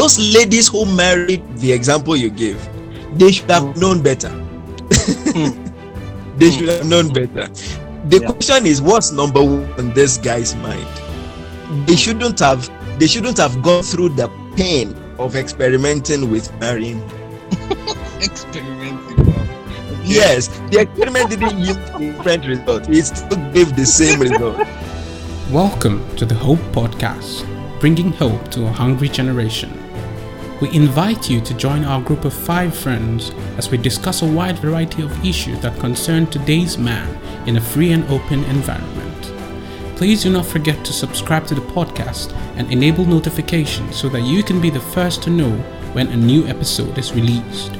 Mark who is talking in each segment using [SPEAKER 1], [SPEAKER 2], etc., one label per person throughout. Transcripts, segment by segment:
[SPEAKER 1] those ladies who married the example you gave, they should have known better. Hmm. they hmm. should have known better. The
[SPEAKER 2] Yeah.
[SPEAKER 1] question is, what's number one on this guy's mind? They hmm. shouldn't have. They shouldn't have gone through the pain of experimenting with marrying.
[SPEAKER 2] Experimenting. wow.
[SPEAKER 1] Yes, the experiment didn't yield different result. It still gave the same result.
[SPEAKER 3] Welcome to the Hope Podcast, bringing hope to a hungry generation. We invite you to join our group of five friends as we discuss a wide variety of issues that concern today's man in a free and open environment. Please do not forget to subscribe to the podcast and enable notifications so that you can be the first to know when a new episode is released.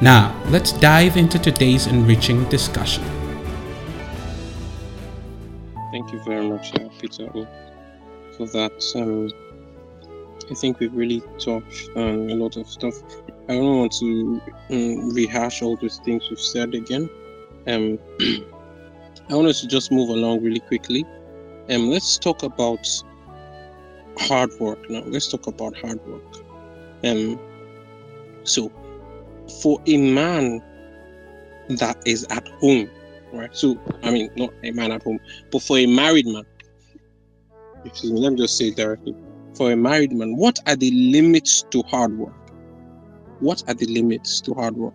[SPEAKER 3] Now, let's dive into today's enriching discussion.
[SPEAKER 2] Thank you very much, uh, Peter, for that. Um, I think we've really touched on a lot of stuff. I don't want to um, rehash all those things we've said again. Um, I want us to just move along really quickly. Um, let's talk about hard work now. Let's talk about hard work. Um, so, for a man that is at home, right? So, I mean, not a man at home, but for a married man, excuse me, let me just say directly. For a married man, what are the limits to hard work? What are the limits to hard work?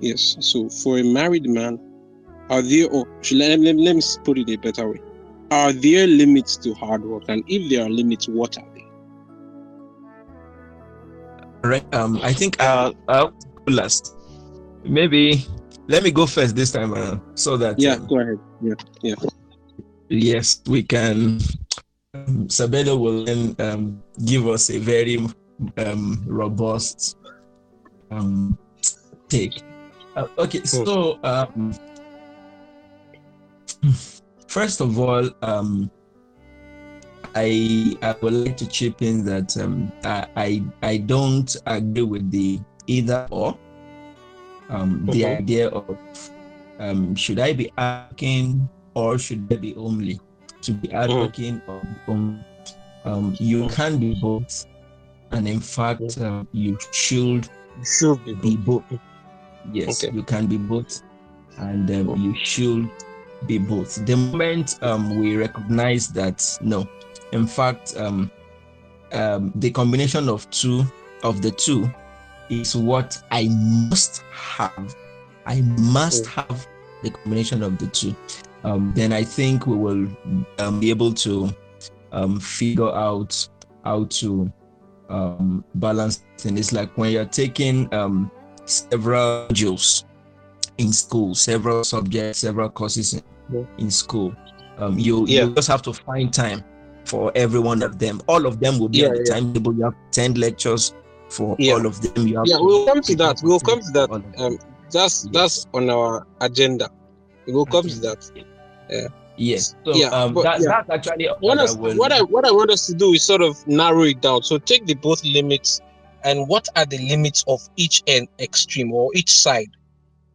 [SPEAKER 2] Yes, so for a married man, are there, or should, let, let, let me put it a better way. Are there limits to hard work? And if there are limits, what are they?
[SPEAKER 1] Right. Um, I think I'll, I'll go last. Maybe let me go first this time around, so that
[SPEAKER 2] Yeah,
[SPEAKER 1] um,
[SPEAKER 2] go ahead. Yeah,
[SPEAKER 1] yes, we can. Sabelo will then um, give us a very um, robust um, take. Uh, okay, so um, first of all, um, I I would like to chip in that um, I, I don't agree with the either or. Um, the
[SPEAKER 2] Mhm.
[SPEAKER 1] idea of um, should I be acting or should I be homely? To be advocating be um, you can be both, and in fact, um, you should
[SPEAKER 2] should be
[SPEAKER 1] be both. Yes,
[SPEAKER 2] Okay.
[SPEAKER 1] you can be both, and um, you should be both. The moment um, we recognize that, no, in fact, um, um, the combination of two of the two is what I must have. I must have the combination of the two. Um, then I think we will um, be able to um, figure out how to um, balance things. It's like when you're taking um, several modules in school, several subjects, several courses in, in school. Um, you
[SPEAKER 2] Yeah.
[SPEAKER 1] you just have to find time for every one of them. All of them will be
[SPEAKER 2] Yeah,
[SPEAKER 1] on the
[SPEAKER 2] yeah.
[SPEAKER 1] timetable. You have to attend lectures for
[SPEAKER 2] Yeah.
[SPEAKER 1] all of them. You have
[SPEAKER 2] Yeah, we'll come to that. We'll come to that. Um, that's that's on our agenda. We'll come to that.
[SPEAKER 1] yes. So
[SPEAKER 2] yeah,
[SPEAKER 1] um,
[SPEAKER 2] but-
[SPEAKER 1] that,
[SPEAKER 2] yeah.
[SPEAKER 1] that's actually
[SPEAKER 2] What,
[SPEAKER 1] I will.
[SPEAKER 2] what I what I want us to do is sort of narrow it down. So take the both limits and what are the limits of each end extreme or each side.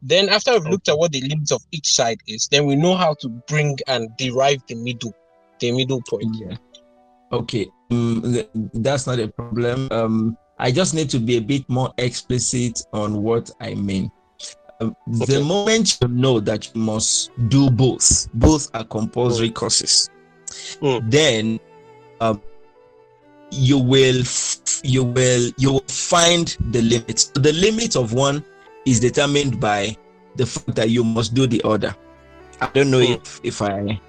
[SPEAKER 2] Then after we've looked at what the limits of each side is, then we know how to bring and derive the middle, the middle point.
[SPEAKER 1] Yeah. Okay. Th- that's not a problem. Um, I just need to be a bit more explicit on what I mean. Um,
[SPEAKER 2] Okay.
[SPEAKER 1] The moment you know that you must do both, both are compulsory courses,
[SPEAKER 2] Mm.
[SPEAKER 1] then um, you will you will you will find the limits. The limit of one is determined by the fact that you must do the other. I don't know
[SPEAKER 2] Mm.
[SPEAKER 1] if if I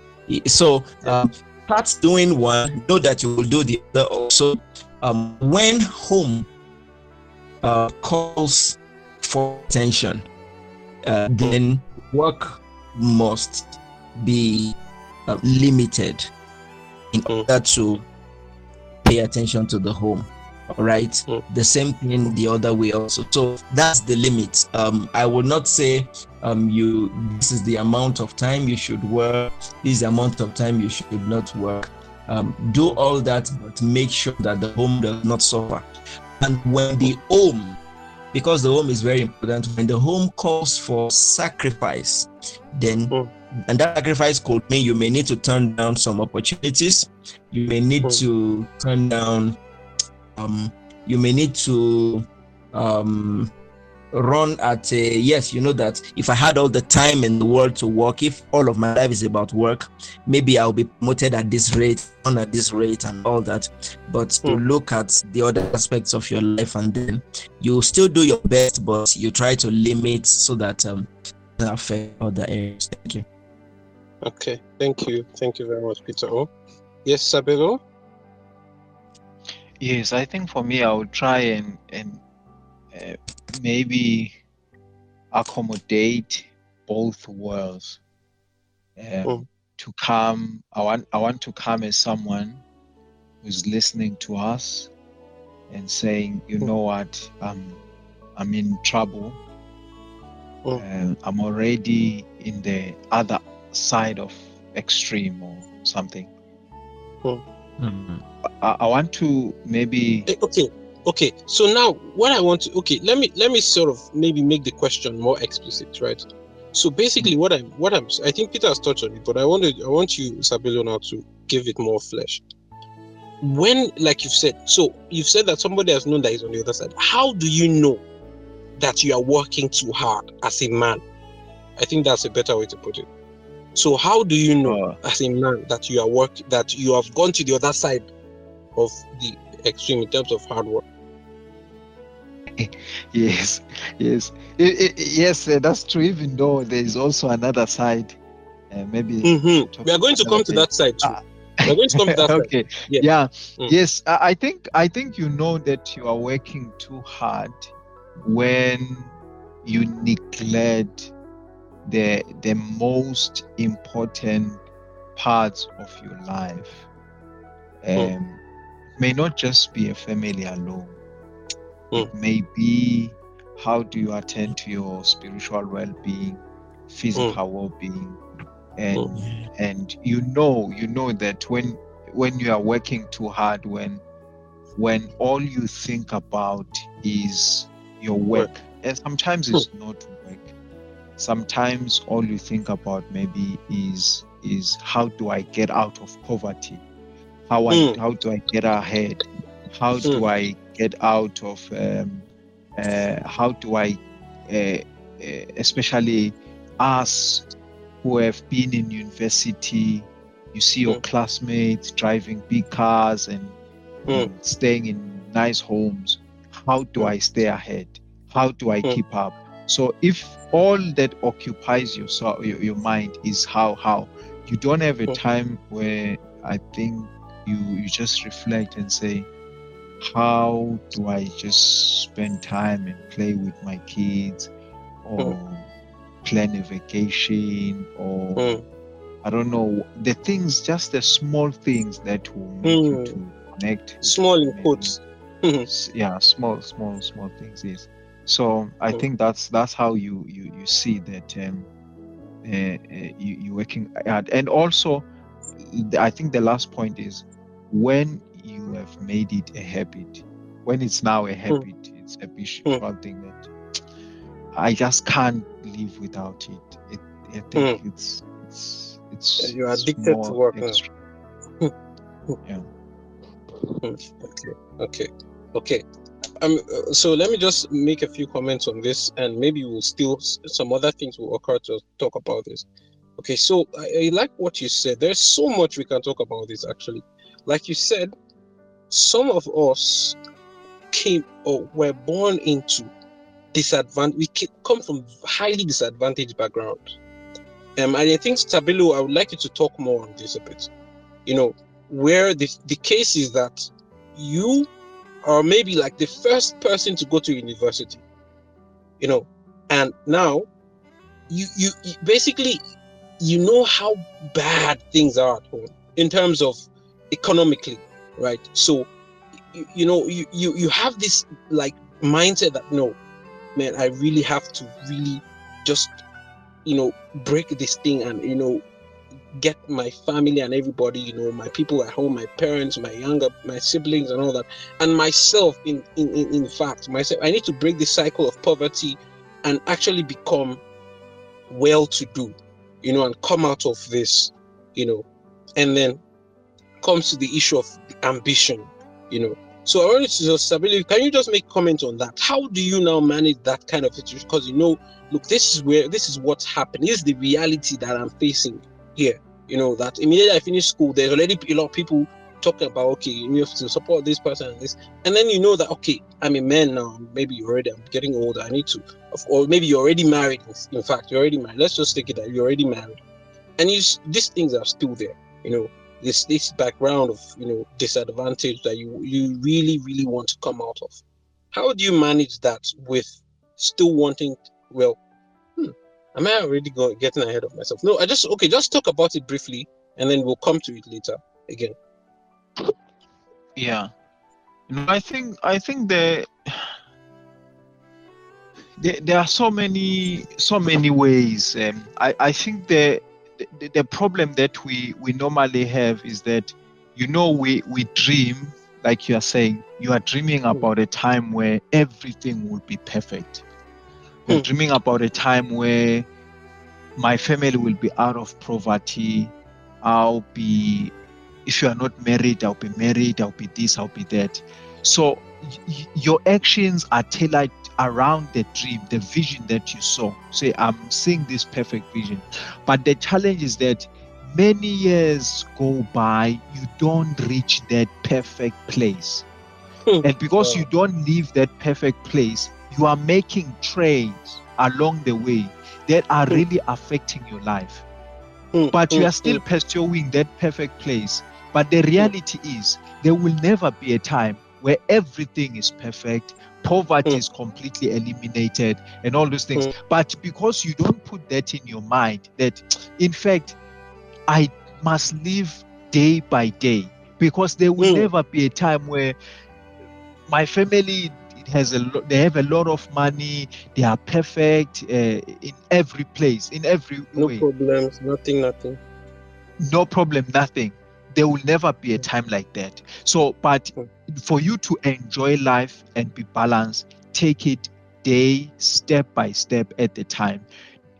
[SPEAKER 1] so um, start doing one, know that you will do the other also. Um, when home uh, calls for attention, uh, then work must be uh, limited in
[SPEAKER 2] Mm.
[SPEAKER 1] order to pay attention to the home. All right.
[SPEAKER 2] Mm.
[SPEAKER 1] The same thing the other way also. So that's the limit. Um, I would not say um you this is the amount of time you should work, this is the amount of time you should not work. Um, do all that, but make sure that the home does not suffer. And when the home, because the home is very important, when the home calls for sacrifice, then
[SPEAKER 2] Mm.
[SPEAKER 1] and that sacrifice could mean you may need to turn down some opportunities, you may need
[SPEAKER 2] Mm.
[SPEAKER 1] to turn down um, you may need to um, run at a yes you know that if i had all the time in the world to work if all of my life is about work maybe i'll be promoted at this rate on at this rate and all that but to
[SPEAKER 2] Hmm.
[SPEAKER 1] look at the other aspects of your life and then you still do your best but you try to limit so that um doesn't affect other areas thank you
[SPEAKER 2] Okay, thank you, thank you very much, Peter. O. Yes, Sabelo.
[SPEAKER 4] Yes, I think for me, I would try and and uh, maybe accommodate both worlds. Um,
[SPEAKER 2] Mm.
[SPEAKER 4] To come, I want I want to come as someone who's listening to us and saying, you
[SPEAKER 2] Mm.
[SPEAKER 4] know what, I'm I'm in trouble.
[SPEAKER 2] Mm.
[SPEAKER 4] Uh, I'm already in the other side of extreme or something. I, I want to maybe
[SPEAKER 2] Eh, Okay, okay. So now, what I want to okay, let me let me sort of maybe make the question more explicit, right? So basically, what I'm what I'm I think Peter has touched on it, but I wanted I want you, Sabelo, now to give it more flesh. When, like you've said, so you've said that somebody has known that he's on the other side. How do you know that you are working too hard as a man? I think that's a better way to put it. So how do you know
[SPEAKER 4] uh,
[SPEAKER 2] as a man that you are work that you have gone to the other side of the extreme in terms of hard work?
[SPEAKER 4] Yes, yes, yes. uh, that's true. Even though there is also another side, uh, maybe.
[SPEAKER 2] Mhm. We are going to come to that side too.
[SPEAKER 4] Ah.
[SPEAKER 2] We are going to come to that side.
[SPEAKER 4] okay.
[SPEAKER 2] Yeah.
[SPEAKER 4] Yeah.
[SPEAKER 2] Mm.
[SPEAKER 4] Yes. I think I think you know that you are working too hard when you neglect the the most important parts of your life.
[SPEAKER 2] Mm.
[SPEAKER 4] Um, may not just be a family alone.
[SPEAKER 2] Mm.
[SPEAKER 4] It may be how do you attend to your spiritual well-being, physical well-being, and
[SPEAKER 2] Mm.
[SPEAKER 4] and you know you know that when when you are working too hard when when all you think about is your work and sometimes it's not work. Sometimes all you think about maybe is is how do i get out of poverty? How I,
[SPEAKER 2] Mm.
[SPEAKER 4] how do i get ahead? How do i get out of um, uh, how do i uh, uh, especially us who have been in university you see your
[SPEAKER 2] Mm.
[SPEAKER 4] classmates driving big cars and,
[SPEAKER 2] Mm.
[SPEAKER 4] and staying in nice homes how do
[SPEAKER 2] Mm.
[SPEAKER 4] i stay ahead how do i
[SPEAKER 2] Mm.
[SPEAKER 4] keep up so if all that occupies your so- your, your mind is how how you don't have a
[SPEAKER 2] Mm.
[SPEAKER 4] time where i think you you just reflect and say how do i just spend time and play with my kids or plan a vacation or
[SPEAKER 2] Mm.
[SPEAKER 4] I don't know the things, just the small things that will make you
[SPEAKER 2] Mm.
[SPEAKER 4] to connect.
[SPEAKER 2] Small
[SPEAKER 4] inputs
[SPEAKER 2] quotes.
[SPEAKER 4] Yeah, small, small, small things. Yes. So I
[SPEAKER 2] Mm.
[SPEAKER 4] think that's that's how you you you see that um, uh, uh, you you working hard, and also I think the last point is when you have made it a habit, when it's now a hmm. habit, it's a habitual hmm. thing that I just can't live without it. it I think hmm. it's it's it's
[SPEAKER 2] You're addicted to work,
[SPEAKER 4] extra. yeah.
[SPEAKER 2] Okay, okay, okay. Um, uh, so let me just make a few comments on this, and maybe we'll still some other things will occur to talk about this. Okay, so I, I like what you said. There's so much we can talk about this actually. Like you said, some of us came or were born into disadvantage. We ca- come from highly disadvantaged background. Um, and I think Sabelo, I would like you to talk more on this a bit. You know, where the the case is that you are maybe like the first person to go to university you know and now you you, you basically you know how bad things are at home in terms of economically right? So you, you know you, you you have this like mindset that no man i really have to really just you know break this thing and you know get my family and everybody you know my people at home my parents my younger my siblings and all that and myself in in in, in fact myself i need to break the cycle of poverty and actually become well to do you know and come out of this you know. And then comes to the issue of ambition you know So I wanted to just Sabelo, can you just make comment on that? How do you now manage that kind of situation? Because you know, look, this is where this is what's happening. This is the reality that I'm facing here. You know, that immediately I finish school, there's already a lot of people talking about okay, you have to support this person and this, and then you know that okay, I'm a man now. Maybe you're already I'm getting older. I need to, or maybe you're already married. In fact, you're already married. Let's just take it that you're already married, and you these things are still there. You know, this this background of you know disadvantage that you you really really want to come out of. How do you manage that with still wanting? Well, hmm, am I already going getting ahead of myself? No, I just okay. Just talk about it briefly, and then we'll come to it later again.
[SPEAKER 4] Yeah, I think I think the there, there are so many so many ways. Um, I I think the, the the problem that we we normally have is that you know we we dream like you are saying you are dreaming about a time where everything will be perfect. You're
[SPEAKER 2] Hmm.
[SPEAKER 4] dreaming about a time where my family will be out of poverty. I'll be if you are not married, I'll be married, I'll be this, I'll be that. So y- your actions are tailored around the dream, the vision that you saw. Say, I'm seeing this perfect vision. But the challenge is that many years go by, you don't reach that perfect place.
[SPEAKER 2] Hmm.
[SPEAKER 4] And because you don't leave that perfect place, you are making trades along the way that are
[SPEAKER 2] Hmm.
[SPEAKER 4] really affecting your life
[SPEAKER 2] Hmm,
[SPEAKER 4] but you are still pursuing that perfect place. But the reality is, there will never be a time where everything is perfect, poverty
[SPEAKER 2] Mm.
[SPEAKER 4] is completely eliminated, and all those things.
[SPEAKER 2] Mm.
[SPEAKER 4] But because you don't put that in your mind, that in fact, I must live day by day, because there will
[SPEAKER 2] Mm.
[SPEAKER 4] never be a time where my family has a lot they have a lot of money they are perfect uh, in every place in every
[SPEAKER 2] No
[SPEAKER 4] way
[SPEAKER 2] problems, nothing, nothing.
[SPEAKER 4] no problem nothing there will never be a time like that so but
[SPEAKER 2] Mm.
[SPEAKER 4] for you to enjoy life and be balanced take it day step by step at a time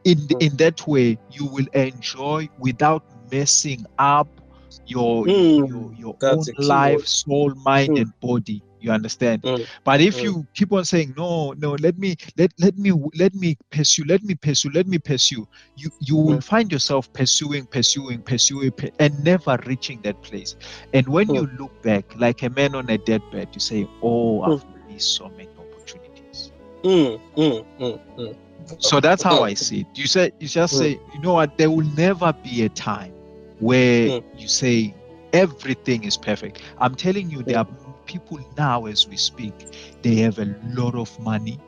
[SPEAKER 4] in
[SPEAKER 2] Mm.
[SPEAKER 4] in that way you will enjoy without messing up your
[SPEAKER 2] Mm,
[SPEAKER 4] your, your own life soul mind
[SPEAKER 2] Mm.
[SPEAKER 4] and body you understand
[SPEAKER 2] Mm,
[SPEAKER 4] but if
[SPEAKER 2] Mm.
[SPEAKER 4] you keep on saying no no let me let let me let me pursue let me pursue let me pursue you you will
[SPEAKER 2] Mm.
[SPEAKER 4] find yourself pursuing pursuing pursuing and never reaching that place and when
[SPEAKER 2] Mm.
[SPEAKER 4] you look back like a man on a deathbed you say oh
[SPEAKER 2] Mm.
[SPEAKER 4] i've missed so many opportunities so that's how i see it you say you just
[SPEAKER 2] Mm.
[SPEAKER 4] say you know what there will never be a time where
[SPEAKER 2] Mm.
[SPEAKER 4] you say everything is perfect i'm telling you there are people now as we speak they have a lot of money.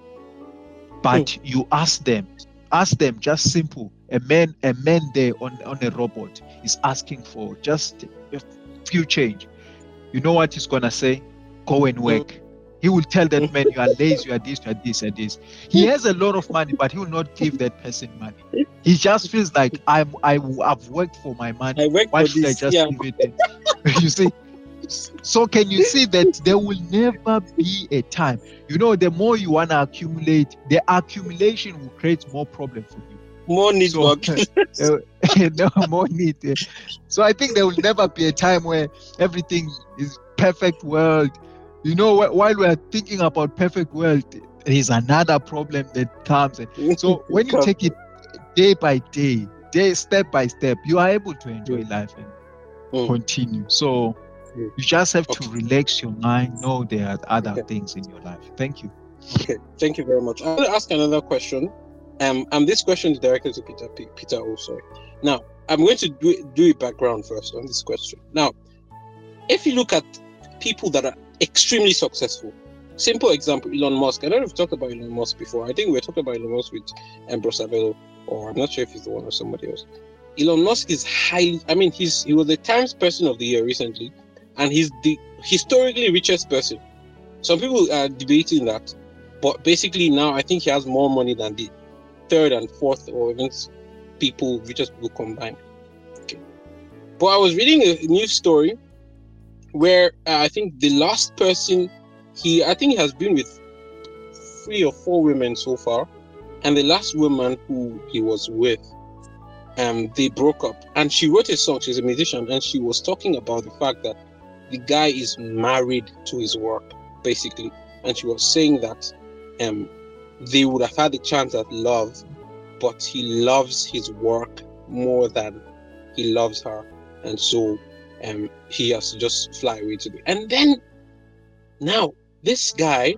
[SPEAKER 4] But you ask them ask them just simple. A man a man there on on a robot is asking for just a few change. You know what he's gonna say? Go and work. He will tell that man you are lazy you are this you are this and this. He has a lot of money but he will not give that person money. He just feels like i'm i i've worked for my money. Why
[SPEAKER 2] for
[SPEAKER 4] should I just
[SPEAKER 2] Yeah.
[SPEAKER 4] give it? you see, so can you see that there will never be a time? You know, the more you want to accumulate, the accumulation will create more problem for you.
[SPEAKER 2] More need
[SPEAKER 4] So-
[SPEAKER 2] work.
[SPEAKER 4] no more need. eh. So I think there will never be a time where everything is perfect world. You know, while we are thinking about perfect world, there is another problem that comes. And so when you take it day by day, day step by step, you are able to enjoy life and
[SPEAKER 2] Mm.
[SPEAKER 4] continue. So. You just have to relax your mind, know there are other
[SPEAKER 2] Okay.
[SPEAKER 4] things in your life. Thank you.
[SPEAKER 2] Okay, thank you very much. I'm going to ask another question. Um, and this question is directed to Peter. P- Peter, sorry. Now, I'm going to do do a background first on this question. Now, if you look at people that are extremely successful, simple example, Elon Musk. I don't know if we've talked about Elon Musk before. I think we are talking about Elon Musk with Ambrose Abello, or I'm not sure if he's the one or somebody else. Elon Musk is highly. I mean, he's he was the Times Person of the Year recently, and he's the historically richest person. Some people are debating that, but basically now I think he has more money than the third and fourth or even people richest people combined. Okay. But I was reading a news story where uh, I think the last person he I think he has been with three or four women so far, and the last woman who he was with, um, they broke up, and she wrote a song. She's a musician, and she was talking about the fact that the guy is married to his work, basically. And she was saying that um, they would have had a chance at love, but he loves his work more than he loves her. And so um, he has to just fly away to the. And then now, this guy,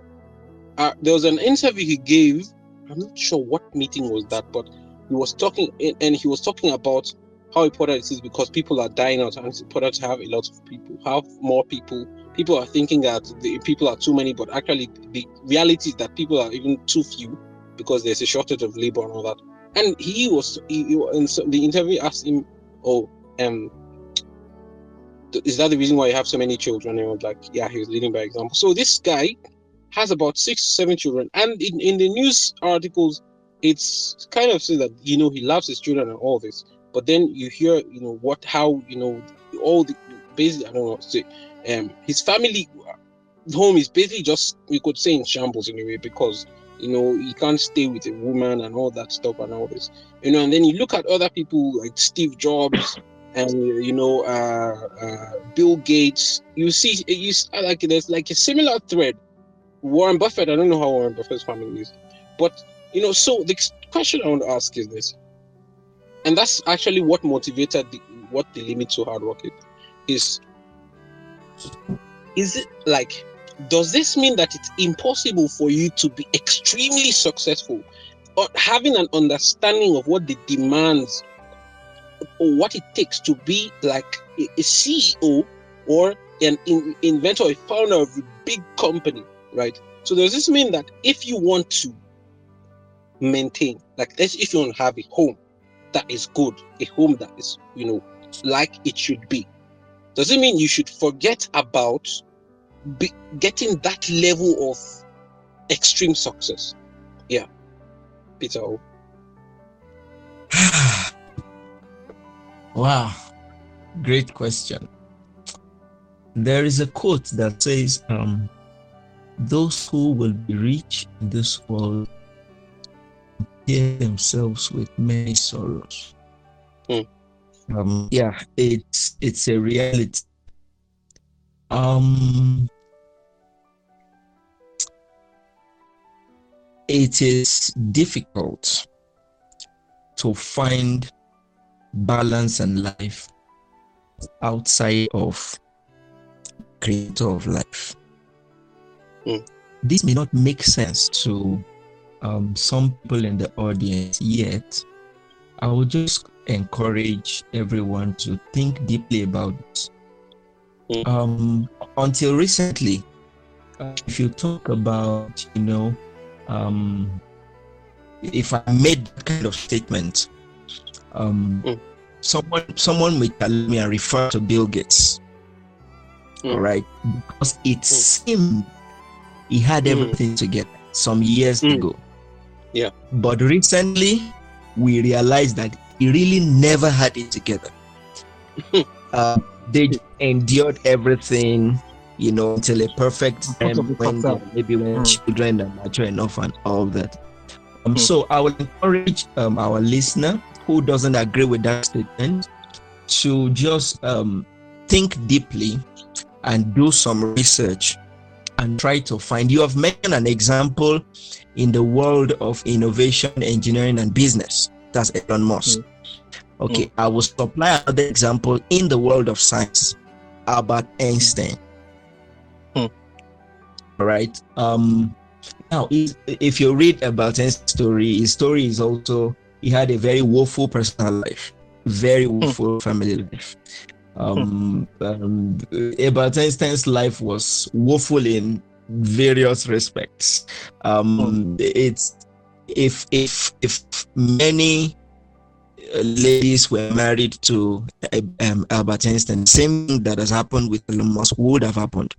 [SPEAKER 2] uh, there was an interview he gave. I'm not sure what meeting was that, but he was talking, and he was talking about how important it is because people are dying out and it's important to have a lot of people, have more people. People are thinking that the people are too many, but actually the reality is that people are even too few because there's a shortage of labor and all that. And he was, he, he, and so the interview asked him, "Oh, um, is that the reason why you have so many children?" And he was like, "Yeah, he was leading by example." So this guy has about six, seven children, and in, in the news articles, it's kind of said that you know he loves his children and all this but then you hear you know what how you know all the basically i don't know what to say. Um his family home is basically just we could say in shambles in a way because you know he can't stay with a woman and all that stuff and all this. You know and then you look at other people like steve jobs and you know uh, uh bill gates. You see you like there's like a similar thread. Warren buffett i don't know how warren buffett's family is but you know so the question i want to ask is this and that's actually what motivated the, what the limit to hard work is is it like does this mean that it's impossible for you to be extremely successful or having an understanding of what the demands or what it takes to be like a, ceo or an in, inventor a founder of a big company right? So does this mean that if you want to maintain like if you to have a home that is good, a home that is, you know, like it should be. Does it mean you should forget about be, getting that level of extreme success? Yeah, Peter.
[SPEAKER 1] wow, great question. There is a quote that says, um, "Those who will be rich in this world hear themselves with many sorrows.
[SPEAKER 2] Mm.
[SPEAKER 1] Um, yeah, it's it's a reality. Um, it is difficult to find balance and life outside of creator of life.
[SPEAKER 2] Mm.
[SPEAKER 1] This may not make sense to um, some people in the audience yet, I would just encourage everyone to think deeply about it.
[SPEAKER 2] Mm.
[SPEAKER 1] Um, until recently, uh, if you talk about, you know, um, if I made that kind of statement, um,
[SPEAKER 2] Mm.
[SPEAKER 1] someone someone may tell me and refer to Bill Gates,
[SPEAKER 2] Mm.
[SPEAKER 1] all right, because it seemed he had
[SPEAKER 2] Mm.
[SPEAKER 1] everything together some years
[SPEAKER 2] Mm.
[SPEAKER 1] ago.
[SPEAKER 2] Yeah.
[SPEAKER 1] But recently, we realized that he really never had it together. uh, they endured everything, you know, until a perfect time when they- maybe when
[SPEAKER 4] Mm.
[SPEAKER 1] children are mature enough and all that. Um,
[SPEAKER 2] Mm.
[SPEAKER 1] So I will encourage um, our listener who doesn't agree with that statement to just um, think deeply and do some research and try to find. You have mentioned an example in the world of innovation, engineering, and business. That's Elon Musk. Okay, I will supply another example in the world of science, Albert Einstein.
[SPEAKER 2] Hmm.
[SPEAKER 1] All right. Um, now, if, if you read about Einstein's story, his story is also he had a very woeful personal life, very woeful family life. Um, um, Albert Einstein's life was woeful in various respects. Um, it's if if if many uh, ladies were married to um, Albert Einstein, same thing that has happened with Elon Musk would have happened,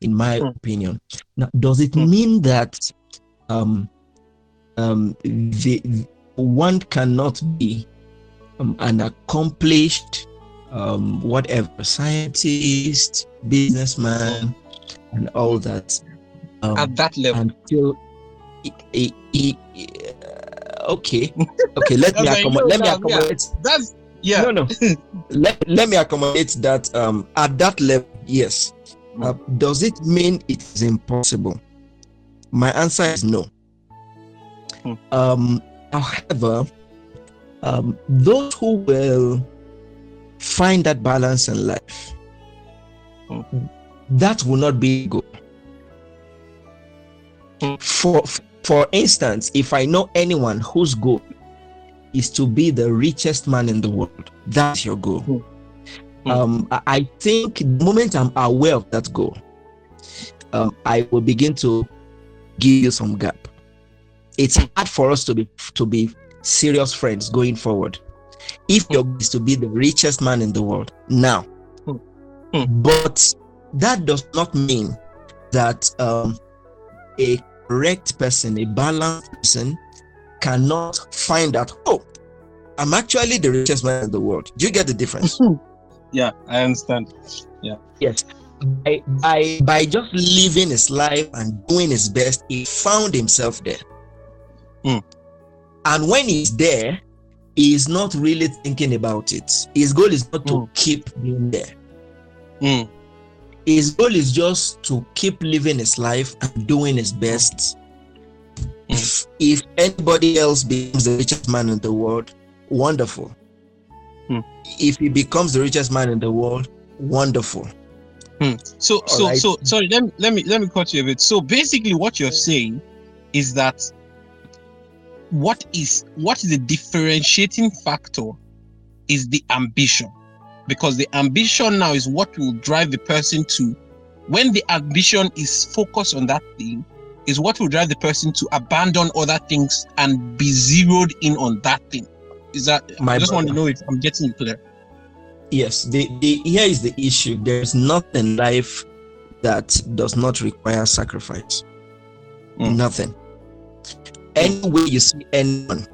[SPEAKER 1] in my
[SPEAKER 2] Hmm.
[SPEAKER 1] opinion. Now, does it
[SPEAKER 2] Hmm.
[SPEAKER 1] mean that um, um, the, one cannot be um, an accomplished um, whatever scientist, businessman, and all that um,
[SPEAKER 2] At that level.
[SPEAKER 1] until he, he- uh, okay okay let me accommodate let me
[SPEAKER 2] know, yeah.
[SPEAKER 1] accommodate
[SPEAKER 2] That's yeah.
[SPEAKER 1] no no let, let me accommodate that um at that level Yes. Uh, does it mean it is impossible? My answer is no.
[SPEAKER 2] Hmm.
[SPEAKER 1] Um, however, um, those who will find that balance in life, that will not be good. For for instance, if I know anyone whose goal is to be the richest man in the world, that's your goal.
[SPEAKER 2] Hmm. Hmm.
[SPEAKER 1] Um, I- I think the moment I'm aware of that goal, um, I will begin to give you some gap. It's hard for us to be to be serious friends going forward. If your goal is to be the richest man in the world now,
[SPEAKER 2] Hmm. Hmm.
[SPEAKER 1] but that does not mean that um, a correct person, a balanced person, cannot find out. Oh, I'm actually the richest man in the world. Do you get the difference?
[SPEAKER 2] yeah, I understand. Yeah.
[SPEAKER 1] Yes. By, by by just living his life and doing his best, he found himself there.
[SPEAKER 2] Hmm.
[SPEAKER 1] And when he's there, he is not really thinking about it. His goal is not to
[SPEAKER 2] Hmm.
[SPEAKER 1] keep being there.
[SPEAKER 2] Mm,
[SPEAKER 1] His goal is just to keep living his life and doing his best. If, if anybody else becomes the richest man in the world, wonderful.
[SPEAKER 2] Hmm.
[SPEAKER 1] If he becomes the richest man in the world, wonderful.
[SPEAKER 2] So so
[SPEAKER 1] Alright.
[SPEAKER 2] so sorry, let me let me let me cut you a bit. So basically what you're saying is that what is what is the differentiating factor is the ambition. Because the ambition now is what will drive the person to when the ambition is focused on that thing, is what will drive the person to abandon other things and be zeroed in on that thing. Is that
[SPEAKER 1] My
[SPEAKER 2] I just want to know if I'm getting clear.
[SPEAKER 1] Yes, the, the here is the issue. There's nothing in life that does not require sacrifice.
[SPEAKER 2] Mm.
[SPEAKER 1] Nothing. Anyway, you see anyone,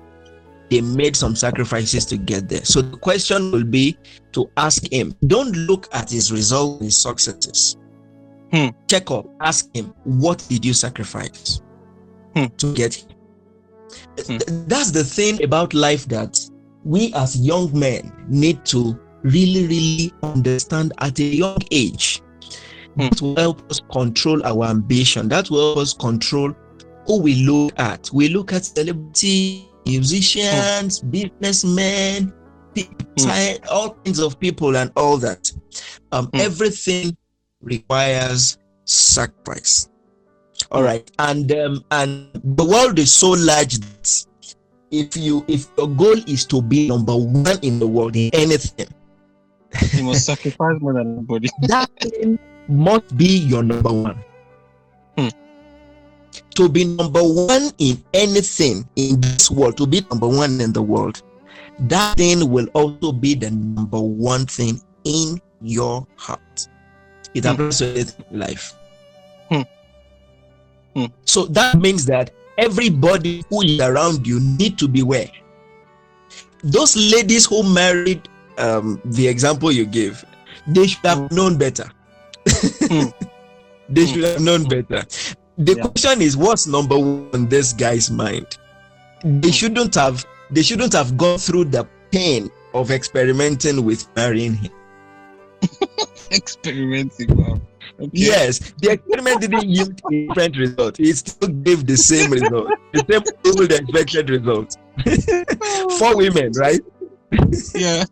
[SPEAKER 1] they made some sacrifices to get there. So the question will be to ask him. Don't look at his results, his successes.
[SPEAKER 2] Hmm.
[SPEAKER 1] Check up. Ask him, what did you sacrifice
[SPEAKER 2] Hmm.
[SPEAKER 1] to get here?
[SPEAKER 2] Hmm.
[SPEAKER 1] That's the thing about life that we as young men need to really, really understand at a young age.
[SPEAKER 2] Hmm.
[SPEAKER 1] That will help us control our ambition. That will help us control who we look at. We look at celebrity, musicians, businessmen, people,
[SPEAKER 2] Hmm.
[SPEAKER 1] all kinds of people, and all that. Um,
[SPEAKER 2] Hmm.
[SPEAKER 1] Everything requires sacrifice. All right, and um, and the world is so large that if you if your goal is to be number one in the world in anything,
[SPEAKER 2] You must sacrifice more than anybody.
[SPEAKER 1] that must be your number one. To be number one in anything in this world, to be number one in the world, that thing will also be the number one thing in your heart. It
[SPEAKER 2] Hmm.
[SPEAKER 1] applies to life.
[SPEAKER 2] Hmm. Hmm.
[SPEAKER 1] So that means that everybody who is around you need to beware. Those ladies who married um, the example you gave, they should have
[SPEAKER 2] Hmm.
[SPEAKER 1] known better.
[SPEAKER 2] Hmm.
[SPEAKER 1] they should have known better. The
[SPEAKER 2] Yeah.
[SPEAKER 1] question is, what's number one in this guy's mind? They
[SPEAKER 2] Hmm.
[SPEAKER 1] shouldn't have. They shouldn't have gone through the pain of experimenting with marrying him.
[SPEAKER 2] Experimenting, wow. Okay.
[SPEAKER 1] Yes, the experiment didn't yield a different result. It still gave the same result, the same even the expected result. For women, right?
[SPEAKER 2] Yeah.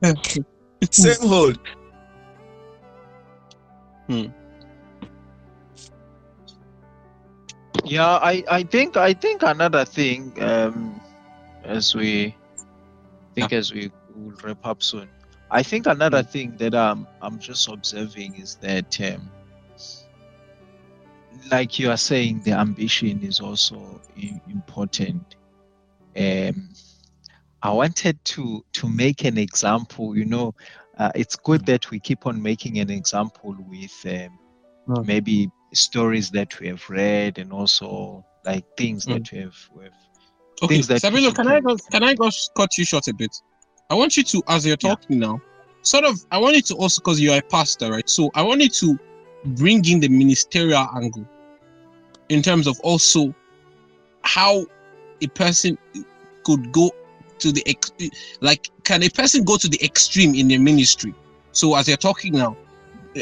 [SPEAKER 1] Same hold.
[SPEAKER 4] Yeah, I, I think I think another thing, um, as we think as we will wrap up soon. I think another thing that um I'm just observing is that um, like you are saying, the ambition is also important. Um, I wanted to to make an example. You know, uh, it's good that we keep on making an example with um,
[SPEAKER 2] Mm.
[SPEAKER 4] maybe stories that we have read and also like things
[SPEAKER 2] Mm.
[SPEAKER 4] that we have, we have
[SPEAKER 2] Okay,
[SPEAKER 4] Things that
[SPEAKER 2] Sabino, can I
[SPEAKER 4] can-
[SPEAKER 2] go, can I go cut you short a bit? I want you to, as you're
[SPEAKER 4] Yeah.
[SPEAKER 2] talking now, sort of, I want you to also, because you're a pastor, right? So I want you to bring in the ministerial angle in terms of also how a person could go to the ex- like, can a person go to the extreme in their ministry? So as you're talking now,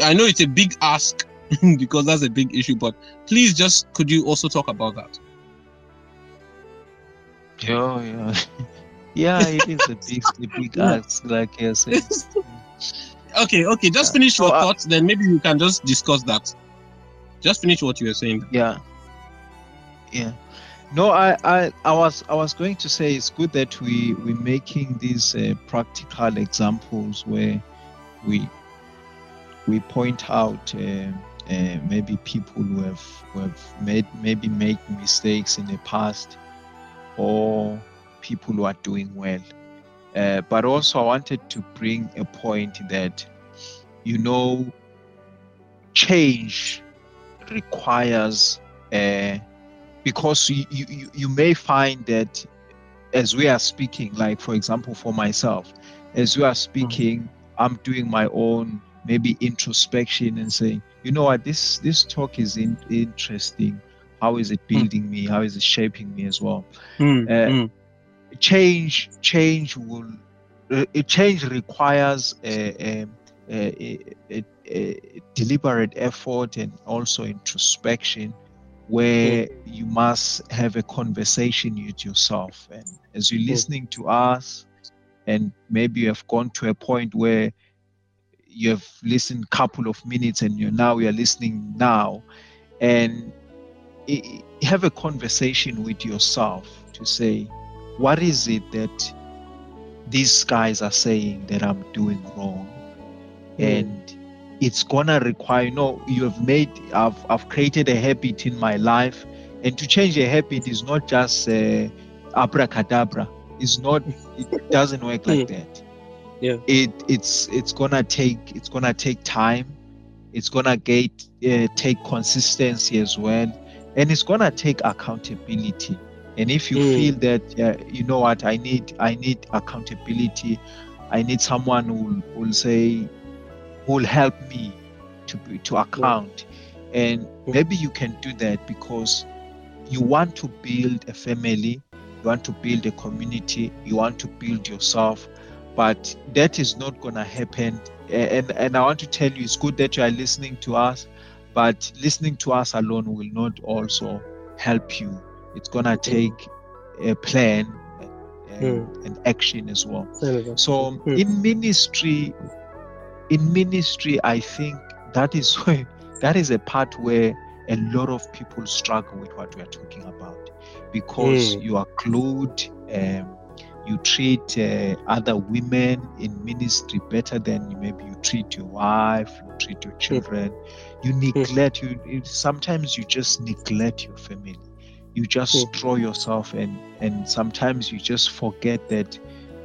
[SPEAKER 2] I know it's a big ask because that's a big issue, but please just could you also talk about that?
[SPEAKER 4] Yeah, yeah, yeah. It is a big, a big ask, like you said.
[SPEAKER 2] okay, okay. Just
[SPEAKER 4] Yeah.
[SPEAKER 2] finish
[SPEAKER 4] So,
[SPEAKER 2] your
[SPEAKER 4] uh,
[SPEAKER 2] thoughts, then maybe we can just discuss that. Just finish what you were saying.
[SPEAKER 4] Yeah, yeah. No, I, I, I was, I was going to say it's good that we we're making these uh, practical examples where we we point out uh, uh, maybe people who have who have made maybe made mistakes in the past or people who are doing well. Uh, but also, I wanted to bring a point that you know change requires uh, because you, you you- you may find that as we are speaking like for example for myself as we are speaking i'm doing my own maybe introspection and saying you know what? This this talk is in, interesting. How is it building me? How is it shaping me as well? Uh, change change will uh, uh, change requires a, a, a, a, a deliberate effort and also introspection where you must have a conversation with yourself. And as you're
[SPEAKER 2] Mm.
[SPEAKER 4] listening to us and maybe you have gone to a point where you have listened a couple of minutes and you now you're listening now. And have a conversation with yourself to say what is it that these guys are saying that i'm doing wrong? And it's gonna require you know you have made i've, I've created a habit in my life. And to change a habit is not just uh, abracadabra. It's not it doesn't work like that
[SPEAKER 2] Yeah.
[SPEAKER 4] it it's it's gonna take it's gonna take time. It's gonna get uh, take consistency as well. And it's gonna take accountability. And if you
[SPEAKER 2] Mm.
[SPEAKER 4] feel that uh, you know what i need i need accountability. I need someone who will say will help me to be, to account. And
[SPEAKER 2] Mm.
[SPEAKER 4] maybe you can do that because you want to build a family you want to build a community you want to build yourself but that is not going to happen and and i want to tell you it's good that you are listening to us but listening to us alone will not also help you. It's going to take a plan and, and action as well. So
[SPEAKER 2] Mm.
[SPEAKER 4] in ministry in ministry i think that is where that is a part where a lot of people struggle with what we are talking about. Because
[SPEAKER 2] Mm.
[SPEAKER 4] you are glued um, you treat uh, other women in ministry better than maybe you treat your wife you treat your children. You neglect you you- sometimes you just neglect your family. You just
[SPEAKER 2] Mm.
[SPEAKER 4] throw yourself and and sometimes you just forget that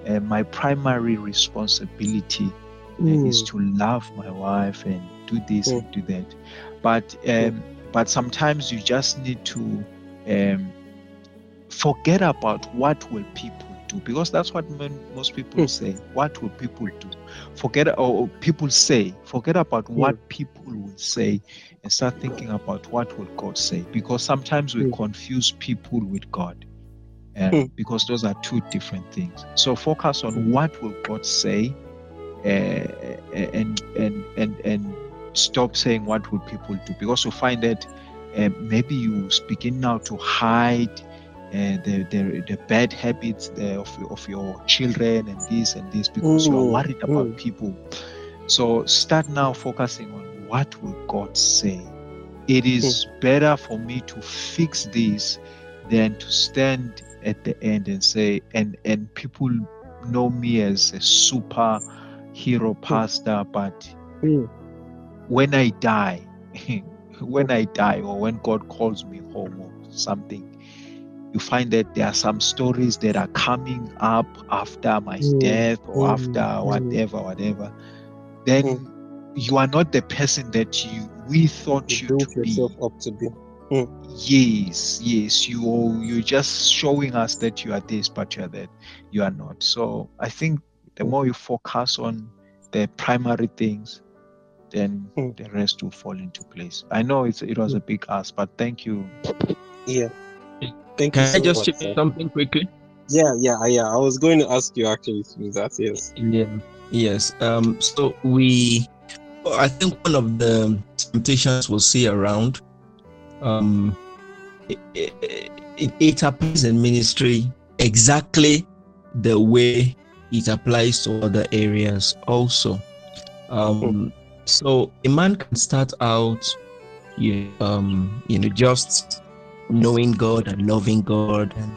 [SPEAKER 4] uh, my primary responsibility uh, is
[SPEAKER 2] Mm.
[SPEAKER 4] to love my wife and do this and do that. But um, but sometimes you just need to um, forget about what will people do because that's what men, most people
[SPEAKER 2] Mm.
[SPEAKER 4] say. What will people do? Forget or people say forget about what people will say and start thinking about what will god say. Because sometimes we
[SPEAKER 2] Mm.
[SPEAKER 4] confuse people with god
[SPEAKER 2] Mm.
[SPEAKER 4] because those are two different things. So focus on what will god say uh, and and and and stop saying what will people do. Because you find that uh, maybe you begin now to hide uh, the, the the bad habits uh, of, of your children and this and this because you are
[SPEAKER 2] Mm,
[SPEAKER 4] worried about
[SPEAKER 2] mm.
[SPEAKER 4] people. So start now focusing on what will god say. It is better for me to fix this than to stand at the end and say and and people know me as a super hero pastor but
[SPEAKER 2] Mm.
[SPEAKER 4] when i die when i die or when god calls me home or something you find that there are some stories that are coming up after my
[SPEAKER 2] Mm,
[SPEAKER 4] death or
[SPEAKER 2] mm,
[SPEAKER 4] after
[SPEAKER 2] mm.
[SPEAKER 4] whatever whatever. Then you are not the person that you we thought
[SPEAKER 2] You
[SPEAKER 4] you to be.
[SPEAKER 2] up to be.
[SPEAKER 4] yes yes you you're just showing us that you are this but you are that. You are not. So i think the
[SPEAKER 2] Mm.
[SPEAKER 4] more you focus on the primary things then
[SPEAKER 2] Mm.
[SPEAKER 4] the rest will fall into place. I know it's it was a big ask but thank you.
[SPEAKER 2] Yeah. Thank
[SPEAKER 1] Can
[SPEAKER 2] you so
[SPEAKER 1] I just
[SPEAKER 2] much,
[SPEAKER 1] something quickly?
[SPEAKER 2] Yeah, yeah, yeah. I was going to ask you actually to that. Yes.
[SPEAKER 1] Yeah. Yes. Um. So we I think one of the temptations we'll see around, um, it, it, it applies in ministry exactly the way it applies to other areas also. Um, so a man can start out, you, um, you know, just knowing God and loving God, and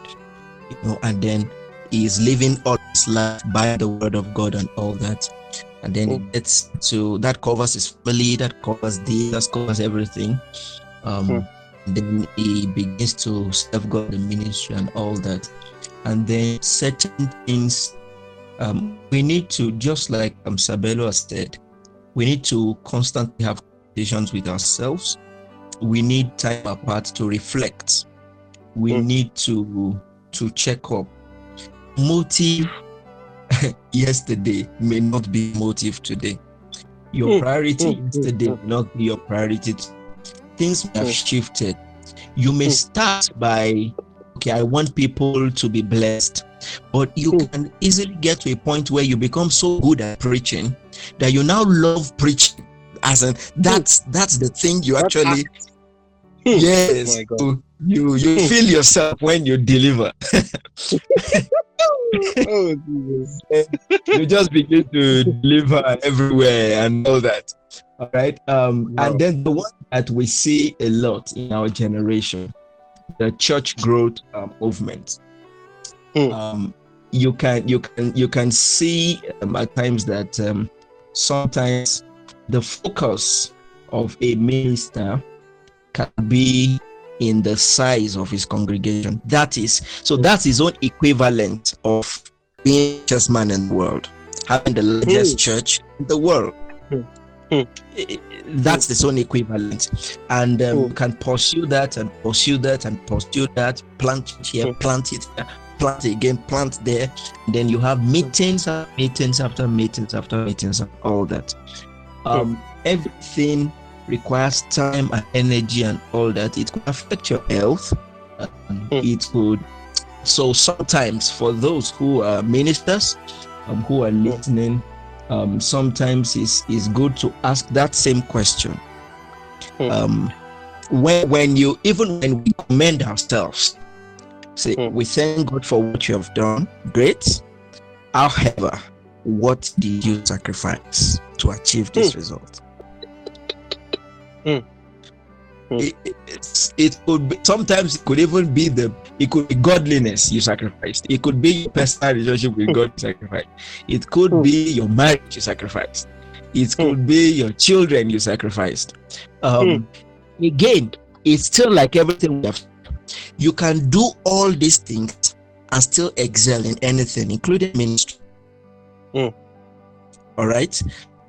[SPEAKER 1] you know, and then he is living all his life by the word of God and all that. And then it's to that covers his family, that covers this, that covers everything. Um,
[SPEAKER 2] Mm.
[SPEAKER 1] then he begins to serve God in ministry and all that. And then certain things um, we need to, just like um, Sabelo has said, we need to constantly have conversations with ourselves. We need time apart to reflect. We
[SPEAKER 2] Mm.
[SPEAKER 1] need to to check up. Motive yesterday may not be motive today. Your
[SPEAKER 2] Mm,
[SPEAKER 1] priority
[SPEAKER 2] mm, mm,
[SPEAKER 1] yesterday
[SPEAKER 2] mm.
[SPEAKER 1] may not be your priority. Things may have
[SPEAKER 2] Mm.
[SPEAKER 1] shifted. You may
[SPEAKER 2] Mm.
[SPEAKER 1] start by, okay, I want people to be blessed, but you
[SPEAKER 2] Mm.
[SPEAKER 1] can easily get to a point where you become so good at preaching that you now love preaching. As in, that's that's the thing you actually. Yes
[SPEAKER 2] Oh my
[SPEAKER 1] you you,
[SPEAKER 2] Hmm.
[SPEAKER 1] feel yourself when you deliver
[SPEAKER 2] oh Jesus.
[SPEAKER 1] you just begin to deliver everywhere and all that all right um
[SPEAKER 2] Wow.
[SPEAKER 1] and then the one that we see a lot in our generation the church growth um, movement
[SPEAKER 2] Hmm.
[SPEAKER 1] um you can you can you can see um, at times that um, sometimes the focus of a minister can be in the size of his congregation that is so that's his own equivalent of being just man in the world having the largest
[SPEAKER 2] Hmm.
[SPEAKER 1] church in the world
[SPEAKER 2] Hmm. Hmm.
[SPEAKER 1] That's its own equivalent and um,
[SPEAKER 2] Hmm.
[SPEAKER 1] can pursue that and pursue that and pursue that plant it here
[SPEAKER 2] Hmm.
[SPEAKER 1] plant it here plant it again plant there then you have meetings after meetings after meetings after meetings and all that um everything requires time and energy and all that it could affect your health
[SPEAKER 2] Hmm.
[SPEAKER 1] it could so sometimes for those who are ministers um, who are listening um, sometimes it's, it's good to ask that same question
[SPEAKER 2] Hmm.
[SPEAKER 1] um, when, when you even when we commend ourselves say
[SPEAKER 2] Hmm.
[SPEAKER 1] we thank god for what you have done great however what did you sacrifice to achieve this result
[SPEAKER 2] Hmm. Hmm.
[SPEAKER 1] It, it- it could be sometimes it could even be the it could be godliness you sacrificed. It could be your personal relationship with god you sacrificed. It could
[SPEAKER 2] Hmm.
[SPEAKER 1] be your marriage you sacrificed. It could be your children you sacrificed. Um again it's still like everything we have you can do all these things and still excel in anything including ministry.
[SPEAKER 2] Hmm.
[SPEAKER 1] all right?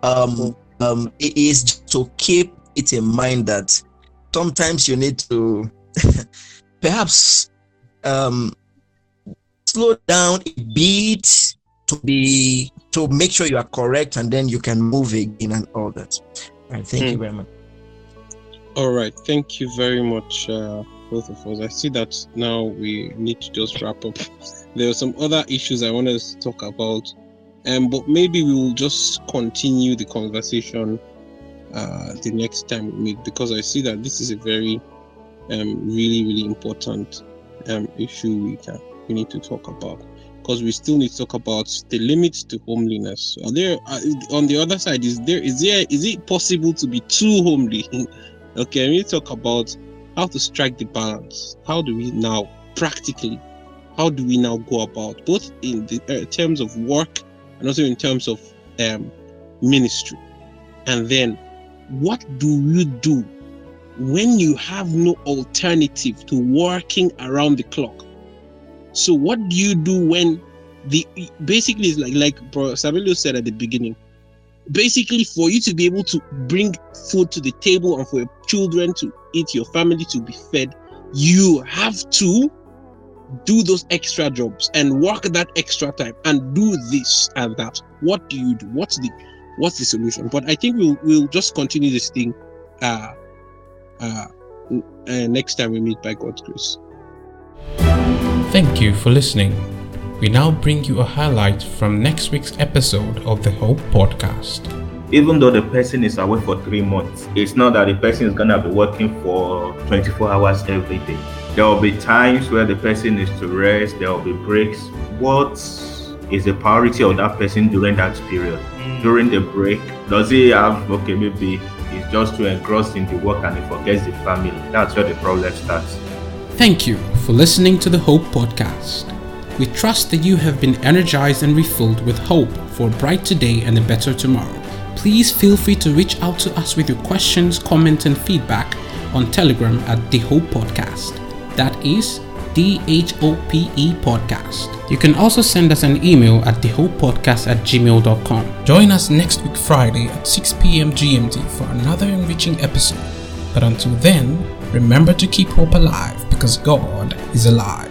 [SPEAKER 1] Um um it is to keep it in mind that sometimes you need to perhaps um slow down a bit to be to make sure you are correct and then you can move again and all that all right thank you
[SPEAKER 2] Hmm.
[SPEAKER 1] very much
[SPEAKER 2] All right, thank you very much, uh, both of us. I see that now we need to just wrap up. There are some other issues I wanted to talk about, um, but maybe we will just continue the conversation uh, the next time we meet because I see that this is a very, um, really, really important um, issue we can we need to talk about because we still need to talk about the limits to homeliness. Are there uh, on the other side? Is there is there is it possible to be too homely? Okay, we talk about how to strike the balance. How do we now practically? How do we now go about both in the uh, terms of work and also in terms of um, ministry? And then, what do you do when you have no alternative to working around the clock? So, what do you do when the basically is like like Bro said at the beginning? basically for you to be able to bring food to the table and for your children to eat your family to be fed you have to do those extra jobs and work that extra time and do this and that what do you do what's the what's the solution but i think we'll we'll just continue this thing uh uh, uh next time we meet by god's grace
[SPEAKER 3] Thank you for listening. We now bring you a highlight from next week's episode of the Hope Podcast.
[SPEAKER 5] even though the person is away for three months, it's not that the person is gonna be working for 24 hours every day. There will be times where the person is to rest, there will be breaks. What is the priority of that person during that period? During the break, does he have okay, maybe he's just too engrossed in the work and he forgets the family. That's where the problem starts.
[SPEAKER 3] Thank you for listening to the Hope Podcast. We trust that you have been energized and refilled with hope for a bright today and a better tomorrow. Please feel free to reach out to us with your questions, comments, and feedback on Telegram at The Hope Podcast. That is D H O P E Podcast. You can also send us an email at thehopepodcast at gmail.com. Join us next week, Friday at 6 p.m. GMT for another enriching episode. But until then, remember to keep hope alive because God is alive.